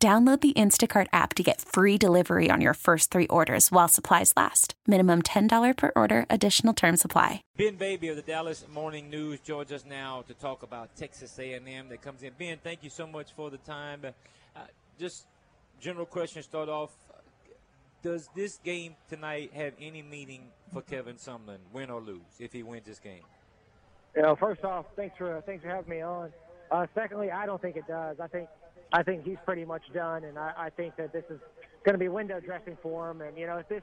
Download the Instacart app to get free delivery on your first three orders while supplies last. Minimum $10 per order, additional term supply. Ben Baby of the Dallas Morning News joins us now to talk about Texas A&M that comes in. Ben, thank you so much for the time. Uh, just general question start off. Does this game tonight have any meaning for Kevin Sumlin, win or lose, if he wins this game? You know, first off, thanks for thanks for having me on. Uh, secondly, I don't think it does. I think I think he's pretty much done, and I, I think that this is going to be window dressing for him. And you know, if this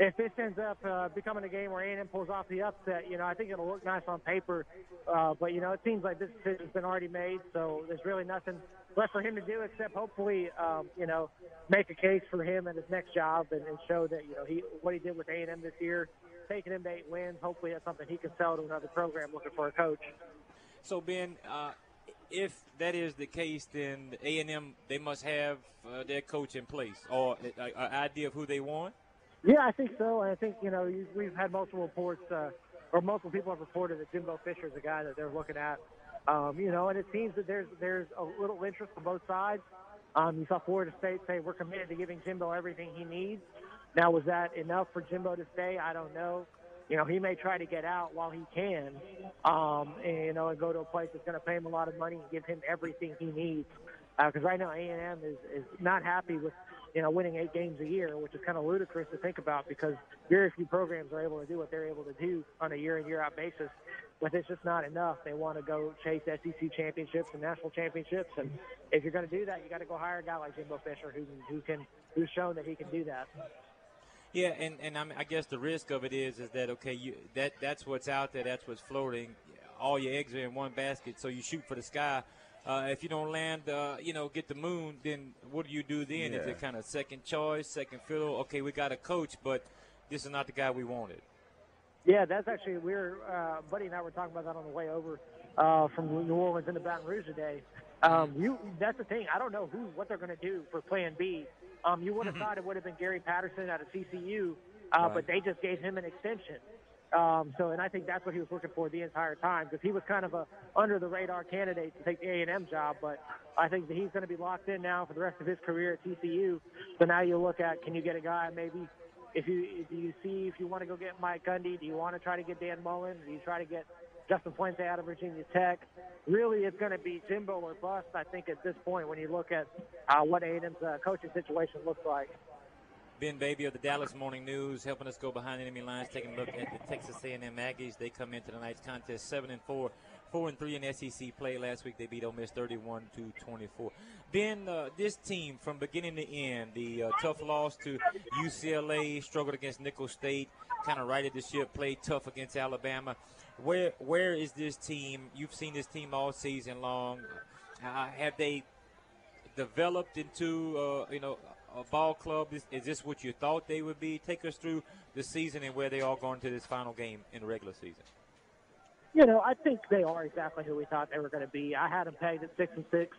if this ends up uh, becoming a game where A&M pulls off the upset, you know, I think it'll look nice on paper. Uh, but you know, it seems like this decision's been already made, so there's really nothing left for him to do except hopefully, um, you know, make a case for him and his next job and, and show that you know he what he did with A&M this year, taking him to eight wins. Hopefully, that's something he can sell to another program looking for a coach. So Ben. Uh if that is the case, then A and M they must have uh, their coach in place or an idea of who they want. Yeah, I think so. I think you know we've had multiple reports, uh, or multiple people have reported that Jimbo Fisher is the guy that they're looking at. Um, you know, and it seems that there's there's a little interest on both sides. Um, you saw Florida State say we're committed to giving Jimbo everything he needs. Now, was that enough for Jimbo to stay? I don't know you know, he may try to get out while he can, um, and, you know, and go to a place that's going to pay him a lot of money and give him everything he needs. Because uh, right now, A&M is is not happy with, you know, winning eight games a year, which is kind of ludicrous to think about because very few programs are able to do what they're able to do on a year in year out basis. But it's just not enough. They want to go chase SEC championships and national championships, and if you're going to do that, you got to go hire a guy like Jimbo Fisher who who can who's shown that he can do that. Yeah, and, and I, mean, I guess the risk of it is is that okay, you that that's what's out there, that's what's floating. All your eggs are in one basket, so you shoot for the sky. Uh, if you don't land, uh, you know, get the moon, then what do you do then? Yeah. Is it kind of second choice, second fiddle? Okay, we got a coach, but this is not the guy we wanted. Yeah, that's actually we are uh, Buddy and I were talking about that on the way over uh, from New Orleans into Baton Rouge today. Um, you, that's the thing. I don't know who what they're going to do for Plan B um, you would have mm-hmm. thought it would have been Gary Patterson out of TCU, uh, right. but they just gave him an extension. Um, so, and I think that's what he was looking for the entire time because he was kind of a under the radar candidate to take the A and M job. But I think that he's going to be locked in now for the rest of his career at TCU. So now you look at can you get a guy maybe if you do you see if you want to go get Mike Gundy, do you want to try to get Dan Mullen? Do you try to get Justin Fuente out of Virginia Tech. Really, it's going to be Jimbo or bust. I think at this point, when you look at uh, what A&M's uh, coaching situation looks like. Ben Baby of the Dallas Morning News helping us go behind enemy lines, taking a look at the Texas A&M Aggies. They come into tonight's contest seven and four, four and three in SEC play. Last week they beat Ole Miss 31 to 24. Ben, uh, this team from beginning to end, the uh, tough loss to UCLA, struggled against Nicholls State, kind of righted the ship, played tough against Alabama where where is this team? You've seen this team all season long. Uh, have they developed into uh, you know a ball club? Is, is, this what you thought they would be? Take us through the season and where they are going to this final game in the regular season. You know, I think they are exactly who we thought they were going to be. I had them pegged at six and six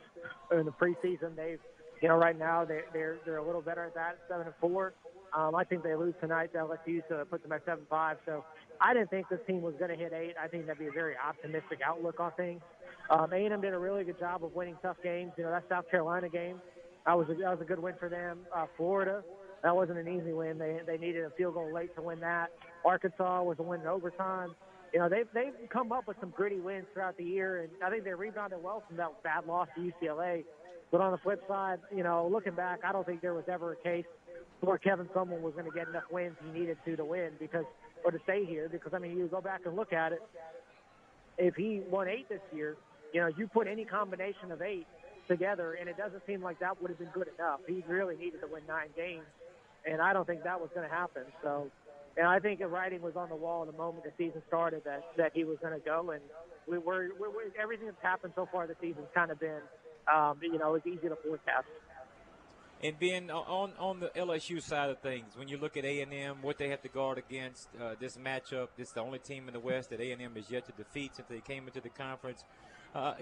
in the preseason. They've, you know, right now they're they're they're a little better at that, seven and four. Um, I think they lose tonight to LSU, so it puts them at seven five. So I didn't think this team was going to hit eight. I think that'd be a very optimistic outlook on things. Um, A&M did a really good job of winning tough games. You know, that South Carolina game, that was a, that was a good win for them. Uh, Florida, that wasn't an easy win. They they needed a field goal late to win that. Arkansas was a win in overtime. You know, they've they've come up with some gritty wins throughout the year, and I think they rebounded well from that bad loss to UCLA. But on the flip side, you know, looking back, I don't think there was ever a case where Kevin Sumlin was going to get enough wins he needed to to win because or to stay here because I mean you go back and look at it. If he won eight this year, you know you put any combination of eight together, and it doesn't seem like that would have been good enough. He really needed to win nine games, and I don't think that was going to happen. So, and I think the writing was on the wall the moment the season started that that he was going to go, and we were, we were everything that's happened so far this season's kind of been, um, you know, it's easy to forecast. And being on on the LSU side of things, when you look at A and M, what they have to guard against uh, this matchup, this is the only team in the West that A and M is yet to defeat since they came into the conference. Uh,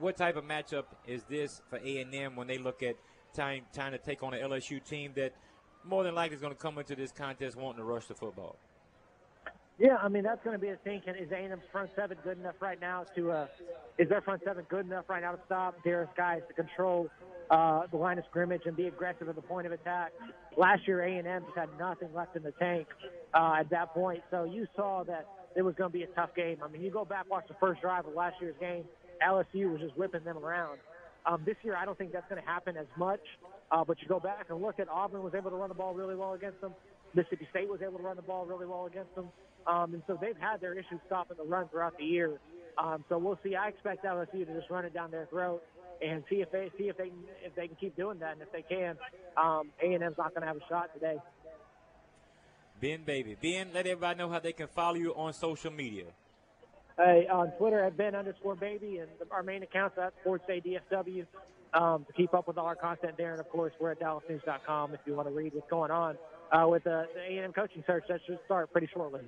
what type of matchup is this for A and M when they look at time trying to take on an LSU team that more than likely is going to come into this contest wanting to rush the football? Yeah, I mean that's going to be a thing. Is A&M's front seven good enough right now to? Uh, is their front seven good enough right now to stop Derrius Guice to control uh, the line of scrimmage and be aggressive at the point of attack? Last year, A&M just had nothing left in the tank uh, at that point. So you saw that it was going to be a tough game. I mean, you go back watch the first drive of last year's game. LSU was just whipping them around. Um, this year, I don't think that's going to happen as much. Uh, but you go back and look at Auburn was able to run the ball really well against them. Mississippi State was able to run the ball really well against them. Um, and so they've had their issues stopping the run throughout the year. Um, so we'll see. I expect LSU to just run it down their throat and see if they see if they if they can keep doing that. And if they can, um, A&M's not going to have a shot today. Ben Baby, Ben, let everybody know how they can follow you on social media. Hey, on Twitter at Ben underscore Baby, and our main account's at Sports Day DFW. Um, to keep up with all our content there, and of course, we're at DallasNews.com if you want to read what's going on uh, with the, the A&M coaching search that should start pretty shortly.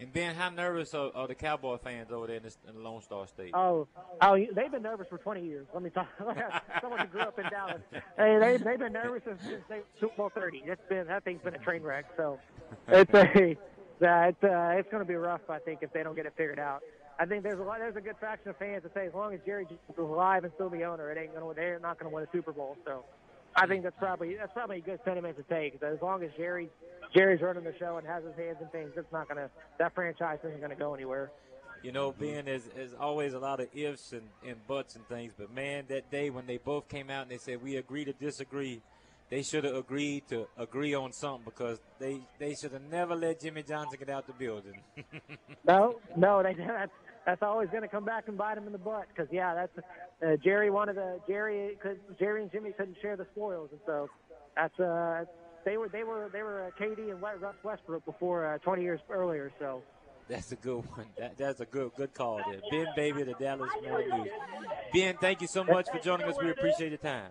And Ben, how nervous are, are the Cowboy fans over there in, this, in the Lone Star State? Oh, oh, they've been nervous for 20 years. Let me talk. Someone who grew up in Dallas, hey, they they've been nervous since, since they, Super Bowl 30. It's been that thing's been a train wreck. So it's a uh, it's uh, it's going to be rough. I think if they don't get it figured out. I think there's a lot, there's a good faction of fans that say as long as Jerry Jones is alive and still the owner, it ain't going to they're not going to win a Super Bowl. So I think that's probably that's probably a good sentiment to take. As long as Jerry Jerry's running the show and has his hands in things, it's not gonna that franchise isn't gonna go anywhere. You know, Ben, there's, there's always a lot of ifs and, and buts and things, but man, that day when they both came out and they said we agree to disagree, they should have agreed to agree on something because they they should have never let Jimmy Johnson get out the building. no, no, they that's that's always going to come back and bite him in the butt because yeah, that's uh, Jerry wanted to Jerry could Jerry and Jimmy couldn't share the spoils, and so that's uh they were they were they were uh, KD and Russ Westbrook before uh, 20 years earlier, so. That's a good one. That, that's a good good call there. Ben Baby, the Dallas Morning News. Ben, thank you so much for joining us. We appreciate your time.